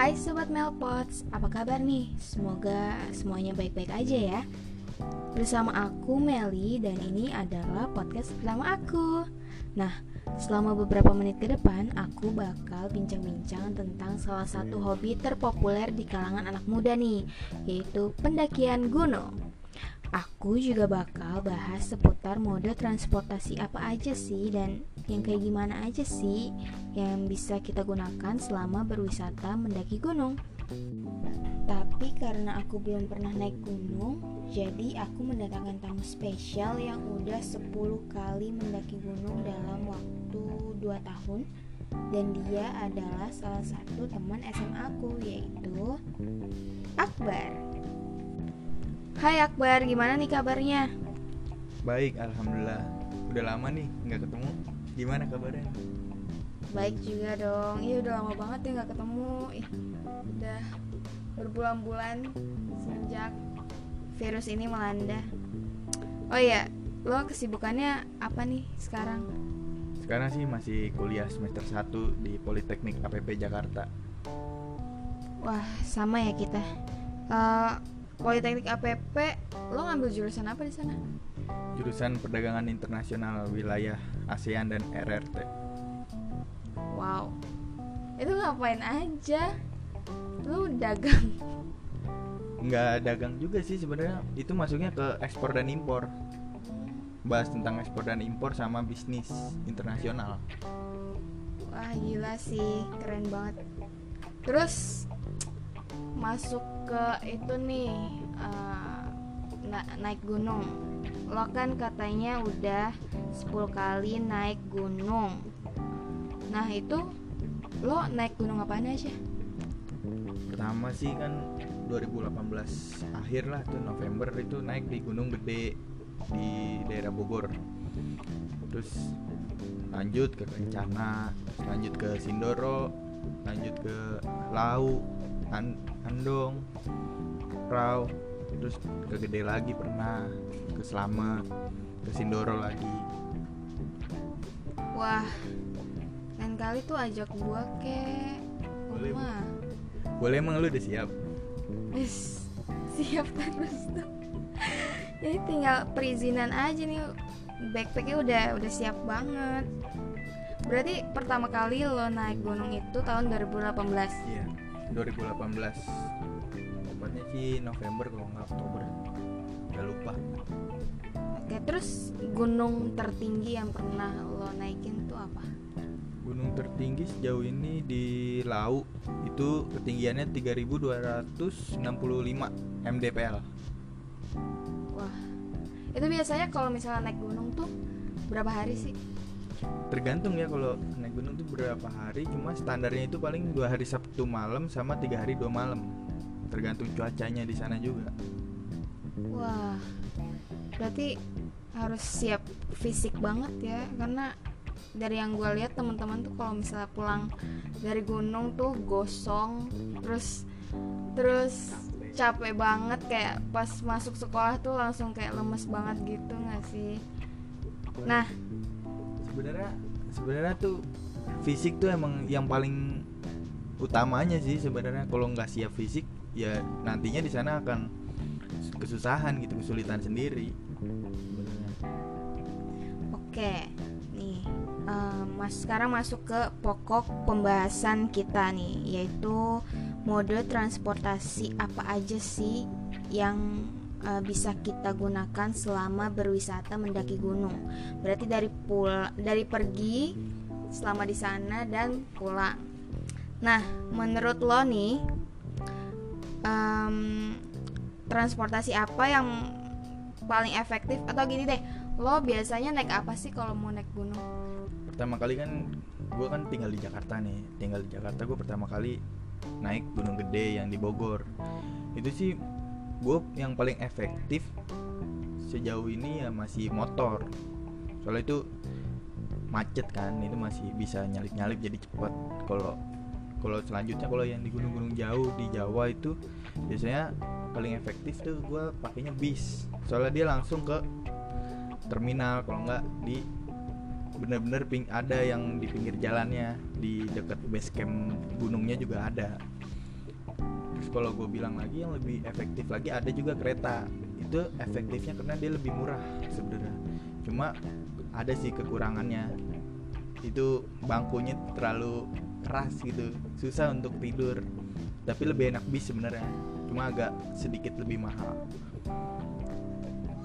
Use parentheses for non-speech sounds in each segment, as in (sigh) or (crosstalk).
Hai Sobat Melpots, apa kabar nih? Semoga semuanya baik-baik aja ya. Bersama aku Meli dan ini adalah podcast pertama aku. Nah, selama beberapa menit ke depan aku bakal bincang-bincang tentang salah satu hobi terpopuler di kalangan anak muda nih Yaitu pendakian gunung Aku juga bakal bahas seputar mode transportasi apa aja sih dan yang kayak gimana aja sih yang bisa kita gunakan selama berwisata mendaki gunung. Tapi karena aku belum pernah naik gunung, jadi aku mendatangkan tamu spesial yang udah 10 kali mendaki gunung dalam waktu 2 tahun dan dia adalah salah satu teman SMA aku yaitu Akbar. Hai Akbar, gimana nih kabarnya? Baik, alhamdulillah. Udah lama nih nggak ketemu. Gimana kabarnya? Baik juga dong. Iya udah lama banget ya nggak ketemu. Ih, udah berbulan-bulan sejak virus ini melanda. Oh iya, lo kesibukannya apa nih sekarang? Sekarang sih masih kuliah semester 1 di Politeknik APP Jakarta. Wah, sama ya kita. Uh, Politeknik APP, lo ngambil jurusan apa di sana? Jurusan Perdagangan Internasional Wilayah ASEAN dan RRT. Wow, itu ngapain aja? Lo dagang? Nggak dagang juga sih sebenarnya. Itu masuknya ke ekspor dan impor. Bahas tentang ekspor dan impor sama bisnis internasional. Wah gila sih, keren banget. Terus masuk ke itu nih uh, na naik gunung. Lo kan katanya udah 10 kali naik gunung. Nah itu lo naik gunung apa aja? Pertama sih kan 2018 akhir lah tuh November itu naik di Gunung Gede di daerah Bogor. Terus lanjut ke Kencana lanjut ke Sindoro lanjut ke Lau An Andong Rau terus ke Gede lagi pernah ke Selama ke Sindoro lagi. Wah lain kali tuh ajak gua ke boleh rumah. boleh emang lu udah siap? Wis, siap terus tuh. Jadi (laughs) tinggal perizinan aja nih. Backpacknya udah udah siap banget. Berarti pertama kali lo naik gunung itu tahun 2018 iya 2018 tepatnya sih November kalau nggak Oktober. Udah lupa. Oke terus gunung tertinggi yang pernah lo naikin tuh apa? Gunung tertinggi sejauh ini di Lau itu ketinggiannya 3265 mdpl wah itu biasanya kalau misalnya naik gunung tuh berapa hari sih tergantung ya kalau naik gunung tuh berapa hari cuma standarnya itu paling dua hari Sabtu malam sama tiga hari dua malam. Tergantung cuacanya di sana juga. Wah berarti harus siap fisik banget ya karena dari yang gue lihat teman-teman tuh kalau misalnya pulang dari gunung tuh gosong terus terus capek banget kayak pas masuk sekolah tuh langsung kayak lemes banget gitu nggak sih? Nah sebenarnya sebenarnya tuh fisik tuh emang yang paling utamanya sih sebenarnya. Kalau nggak siap fisik ya nantinya di sana akan kesusahan gitu kesulitan sendiri. Oke nih uh, mas sekarang masuk ke pokok pembahasan kita nih yaitu mode transportasi apa aja sih yang uh, bisa kita gunakan selama berwisata mendaki gunung. Berarti dari pul dari pergi selama di sana dan pulang. Nah, menurut lo nih um, transportasi apa yang paling efektif atau gini deh, lo biasanya naik apa sih kalau mau naik gunung? Pertama kali kan gue kan tinggal di Jakarta nih, tinggal di Jakarta gue pertama kali naik Gunung Gede yang di Bogor. Itu sih gue yang paling efektif sejauh ini ya masih motor. Soalnya itu macet kan itu masih bisa nyalip nyalip jadi cepat. Kalau kalau selanjutnya kalau yang di gunung-gunung jauh di Jawa itu biasanya paling efektif tuh gue pakainya bis. Soalnya dia langsung ke terminal kalau nggak di bener-bener ping ada yang di pinggir jalannya. Di dekat base camp gunungnya juga ada kalau gue bilang lagi yang lebih efektif lagi ada juga kereta. Itu efektifnya karena dia lebih murah sebenarnya. Cuma ada sih kekurangannya. Itu bangkunya terlalu keras gitu susah untuk tidur. Tapi lebih enak bis sebenarnya cuma agak sedikit lebih mahal.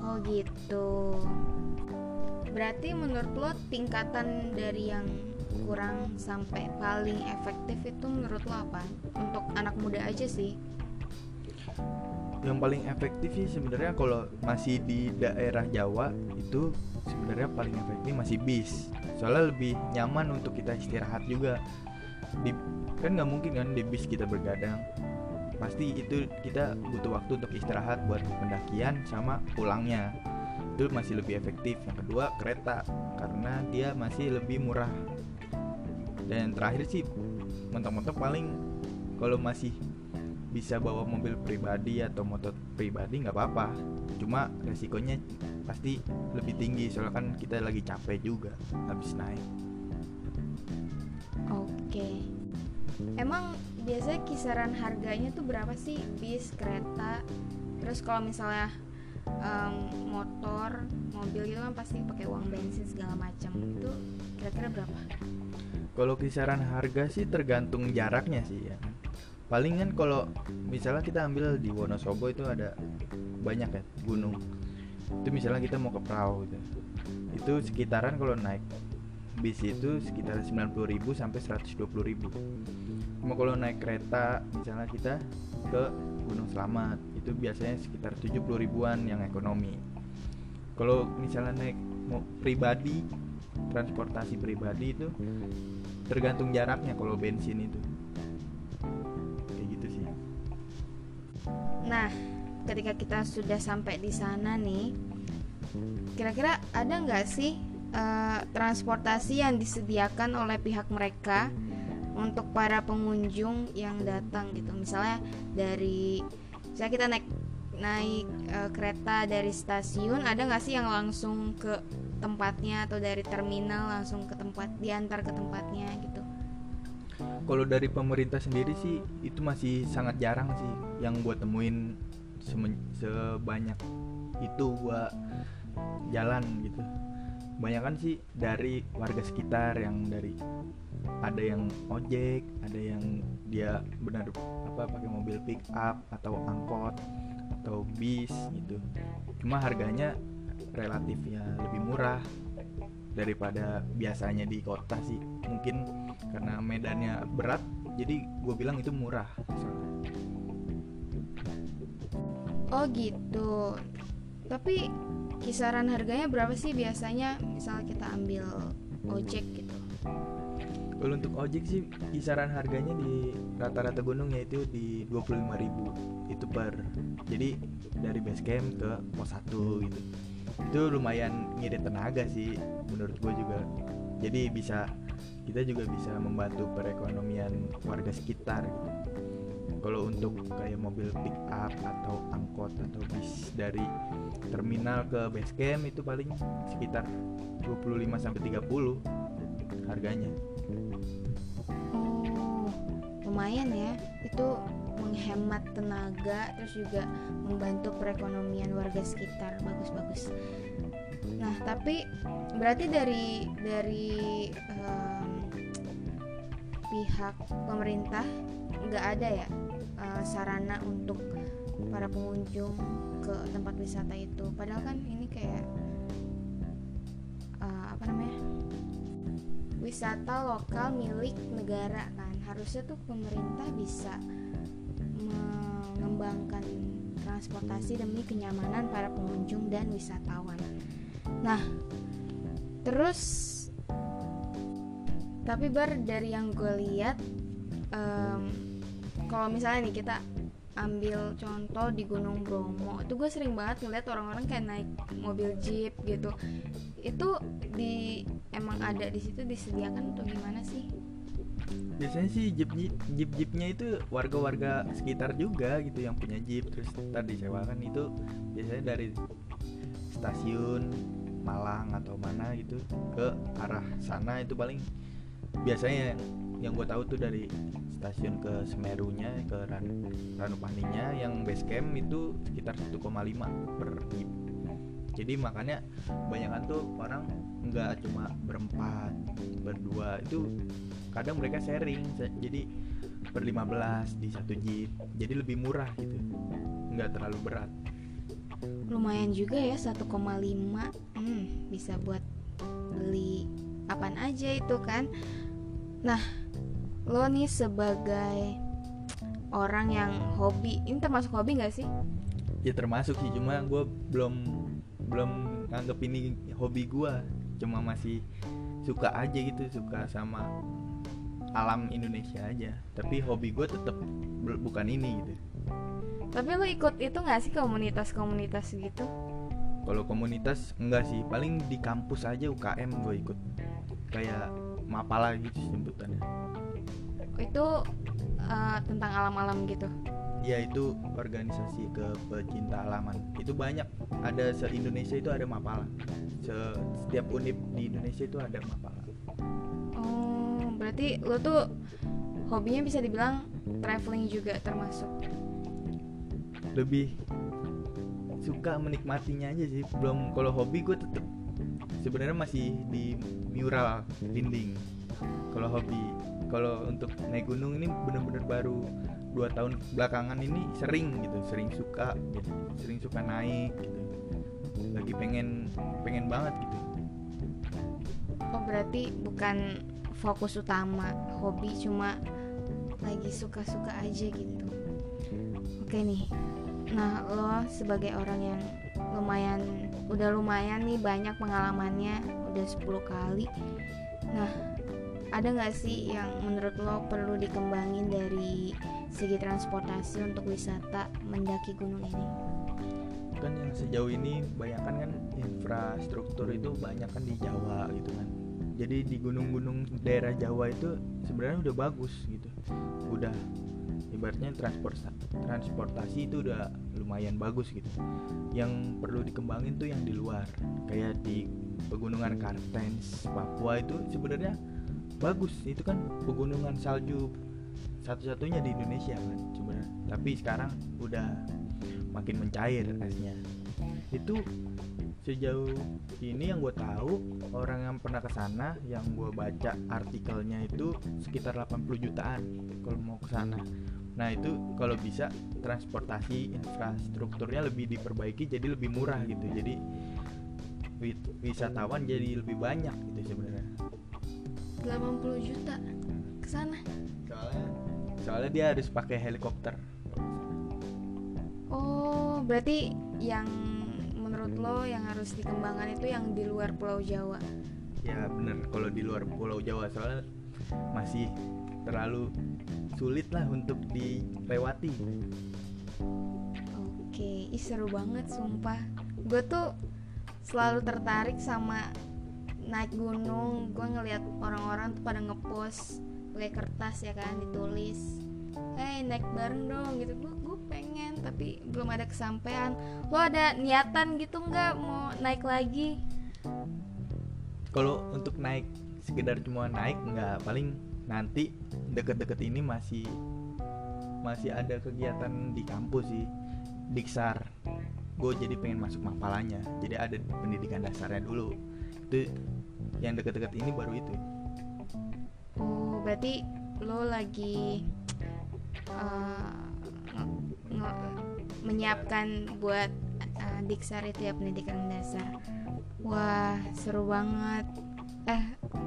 Oh gitu. Berarti menurut lo tingkatan dari yang kurang sampai paling efektif itu menurut lo apa? Untuk anak muda aja sih. Yang paling efektif sih sebenarnya kalau masih di daerah Jawa itu sebenarnya paling efektif masih bis. Soalnya lebih nyaman untuk kita istirahat juga. Di kan nggak mungkin kan di bis kita bergadang. Pasti itu kita butuh waktu untuk istirahat buat pendakian sama pulangnya. Itu masih lebih efektif. Yang kedua kereta. Karena dia masih lebih murah dan terakhir sih mentok-mentok paling kalau masih bisa bawa mobil pribadi atau motor pribadi nggak apa-apa. Cuma resikonya pasti lebih tinggi soalnya kan kita lagi capek juga habis naik. Oke. Emang biasanya kisaran harganya tuh berapa sih? Bis kereta? Terus kalau misalnya um, motor mobil itu kan pasti pakai uang bensin segala macam. Itu kira-kira berapa kalau kisaran harga sih tergantung jaraknya sih ya. Paling kan kalau misalnya kita ambil di Wonosobo itu ada banyak ya gunung. Itu misalnya kita mau ke perahu gitu. Itu sekitaran kalau naik bis itu sekitar 90.000 sampai 120.000 cuma kalau naik kereta misalnya kita ke Gunung Selamat itu biasanya sekitar 70 ribuan yang ekonomi. Kalau misalnya naik mau pribadi transportasi pribadi itu tergantung jaraknya kalau bensin itu Nah, ketika kita sudah sampai di sana nih, kira-kira ada nggak sih uh, transportasi yang disediakan oleh pihak mereka untuk para pengunjung yang datang gitu? Misalnya dari, saya kita naik naik uh, kereta dari stasiun, ada nggak sih yang langsung ke tempatnya atau dari terminal langsung ke tempat diantar ke tempatnya gitu? kalau dari pemerintah sendiri sih itu masih sangat jarang sih yang gue temuin sebanyak itu gue jalan gitu banyak kan sih dari warga sekitar yang dari ada yang ojek ada yang dia benar apa pakai mobil pick up atau angkot atau bis gitu cuma harganya relatif ya lebih murah daripada biasanya di kota sih. Mungkin karena medannya berat jadi gue bilang itu murah. Oh gitu. Tapi kisaran harganya berapa sih biasanya misal kita ambil ojek gitu? Kalau untuk ojek sih kisaran harganya di rata-rata gunung yaitu di 25.000 itu per jadi dari base camp ke pos 1 gitu itu lumayan ngirit tenaga sih menurut gue juga jadi bisa kita juga bisa membantu perekonomian warga sekitar gitu kalau untuk kayak mobil pick up atau angkot atau bis dari terminal ke base camp itu paling sekitar 25 sampai 30 harganya. Oh, lumayan ya. Itu menghemat tenaga terus juga membantu perekonomian warga sekitar. Bagus-bagus. Nah tapi berarti dari dari um, pihak pemerintah nggak ada ya uh, sarana untuk para pengunjung ke tempat wisata itu? Padahal kan ini kayak uh, apa namanya wisata lokal milik negara kan. Harusnya tuh pemerintah bisa mengembangkan transportasi demi kenyamanan para pengunjung dan wisatawan. Nah, terus tapi bar dari yang gue lihat, um, kalau misalnya nih kita ambil contoh di Gunung Bromo, itu gue sering banget ngeliat orang-orang kayak naik mobil jeep gitu. Itu di emang ada di situ disediakan atau gimana sih? Biasanya sih jeep jeep jeepnya itu warga-warga sekitar juga gitu yang punya jeep. Terus tadi disewakan itu biasanya dari stasiun Malang atau mana gitu ke arah sana itu paling biasanya yang gue tahu tuh dari stasiun ke Semerunya ke Ran Ranupaninya yang base camp itu sekitar 1,5 per jeep jadi makanya kebanyakan tuh orang nggak cuma berempat berdua itu kadang mereka sharing. Jadi per 15 di satu jeep jadi lebih murah gitu. Nggak terlalu berat. Lumayan juga ya 1,5 hmm, bisa buat beli apaan aja itu kan. Nah lo nih sebagai orang yang hobi ini termasuk hobi nggak sih? Ya termasuk sih cuma gue belum belum nganggep ini hobi gue cuma masih suka aja gitu suka sama alam Indonesia aja. Tapi hobi gue tetap bukan ini gitu. Tapi lo ikut itu nggak sih komunitas-komunitas gitu? Kalau komunitas enggak sih. Paling di kampus aja UKM gue ikut. Kayak mapala gitu sebutannya. Itu uh, tentang alam-alam gitu ya itu organisasi ke pecinta alaman itu banyak. Ada se Indonesia itu ada mapala. Se setiap unip di Indonesia itu ada mapala. Oh berarti lo tuh hobinya bisa dibilang traveling juga termasuk? Lebih suka menikmatinya aja sih. Belum kalau hobi gue tetep sebenarnya masih di mural dinding. Kalau hobi kalau untuk naik gunung ini bener-bener baru dua tahun belakangan ini sering gitu sering suka gitu sering suka naik gitu. Lagi pengen pengen banget gitu. Oh berarti bukan fokus utama hobi cuma lagi suka-suka aja gitu. Oke nih. Nah lo sebagai orang yang lumayan udah lumayan nih banyak pengalamannya udah 10 kali. Nah ada nggak sih yang menurut lo perlu dikembangin dari segi transportasi untuk wisata mendaki gunung ini? Kan yang sejauh ini banyak kan infrastruktur itu banyak kan di Jawa gitu kan. Jadi di gunung-gunung daerah Jawa itu sebenarnya udah bagus gitu. Udah ibaratnya transportasi transportasi itu udah lumayan bagus gitu. Yang perlu dikembangin tuh yang di luar kayak di pegunungan Kartens Papua itu sebenarnya bagus. Itu kan pegunungan salju satu-satunya di Indonesia kan sebenarnya tapi sekarang udah makin mencair esnya itu sejauh ini yang gue tahu orang yang pernah ke sana yang gue baca artikelnya itu sekitar 80 jutaan kalau mau ke sana Nah itu kalau bisa transportasi infrastrukturnya lebih diperbaiki jadi lebih murah gitu. Jadi wisatawan jadi lebih banyak gitu sebenarnya. 80 juta ke sana. Soalnya soalnya dia harus pakai helikopter. Oh, berarti yang menurut lo yang harus dikembangkan itu yang di luar Pulau Jawa. Ya bener kalau di luar Pulau Jawa soalnya masih terlalu sulit lah untuk dilewati oke ih seru banget sumpah gue tuh selalu tertarik sama naik gunung gue ngeliat orang-orang tuh pada ngepost pakai kertas ya kan ditulis. Hey naik bareng dong gitu. Gue gue pengen tapi belum ada kesampaian. Lo ada niatan gitu nggak mau naik lagi? Kalau untuk naik sekedar cuma naik nggak. Paling nanti deket-deket ini masih masih ada kegiatan di kampus sih. Diksar. Gue jadi pengen masuk mapalanya. Jadi ada pendidikan dasarnya dulu. Itu yang deket-deket ini baru itu berarti lo lagi uh, menyiapkan buat uh, diksar itu ya pendidikan dasar. Wah seru banget. Eh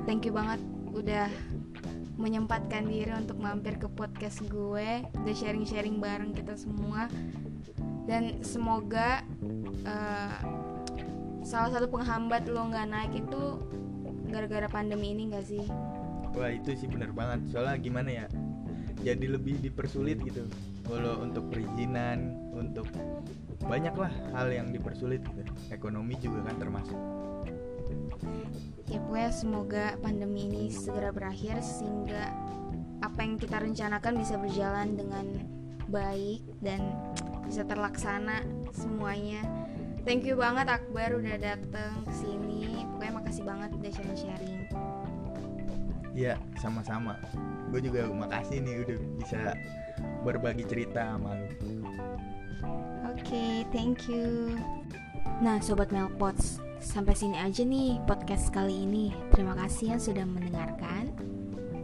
thank you banget udah menyempatkan diri untuk mampir ke podcast gue udah sharing-sharing bareng kita semua. Dan semoga uh, salah satu penghambat lo nggak naik itu gara-gara pandemi ini gak sih wah itu sih bener banget. Soalnya gimana ya jadi lebih dipersulit gitu. Kalau untuk perizinan untuk banyaklah hal yang dipersulit gitu. Ekonomi juga kan termasuk. Ya pokoknya semoga pandemi ini segera berakhir sehingga apa yang kita rencanakan bisa berjalan dengan baik dan bisa terlaksana semuanya. Thank you banget Akbar udah dateng ke sini. Pokoknya makasih banget udah sharing-sharing Iya, sama-sama. Gue juga makasih nih udah bisa berbagi cerita sama lu. Oke, thank you. Nah, sobat Melpots, sampai sini aja nih podcast kali ini. Terima kasih yang sudah mendengarkan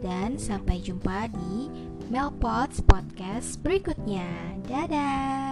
dan sampai jumpa di Melpots podcast berikutnya. Dadah.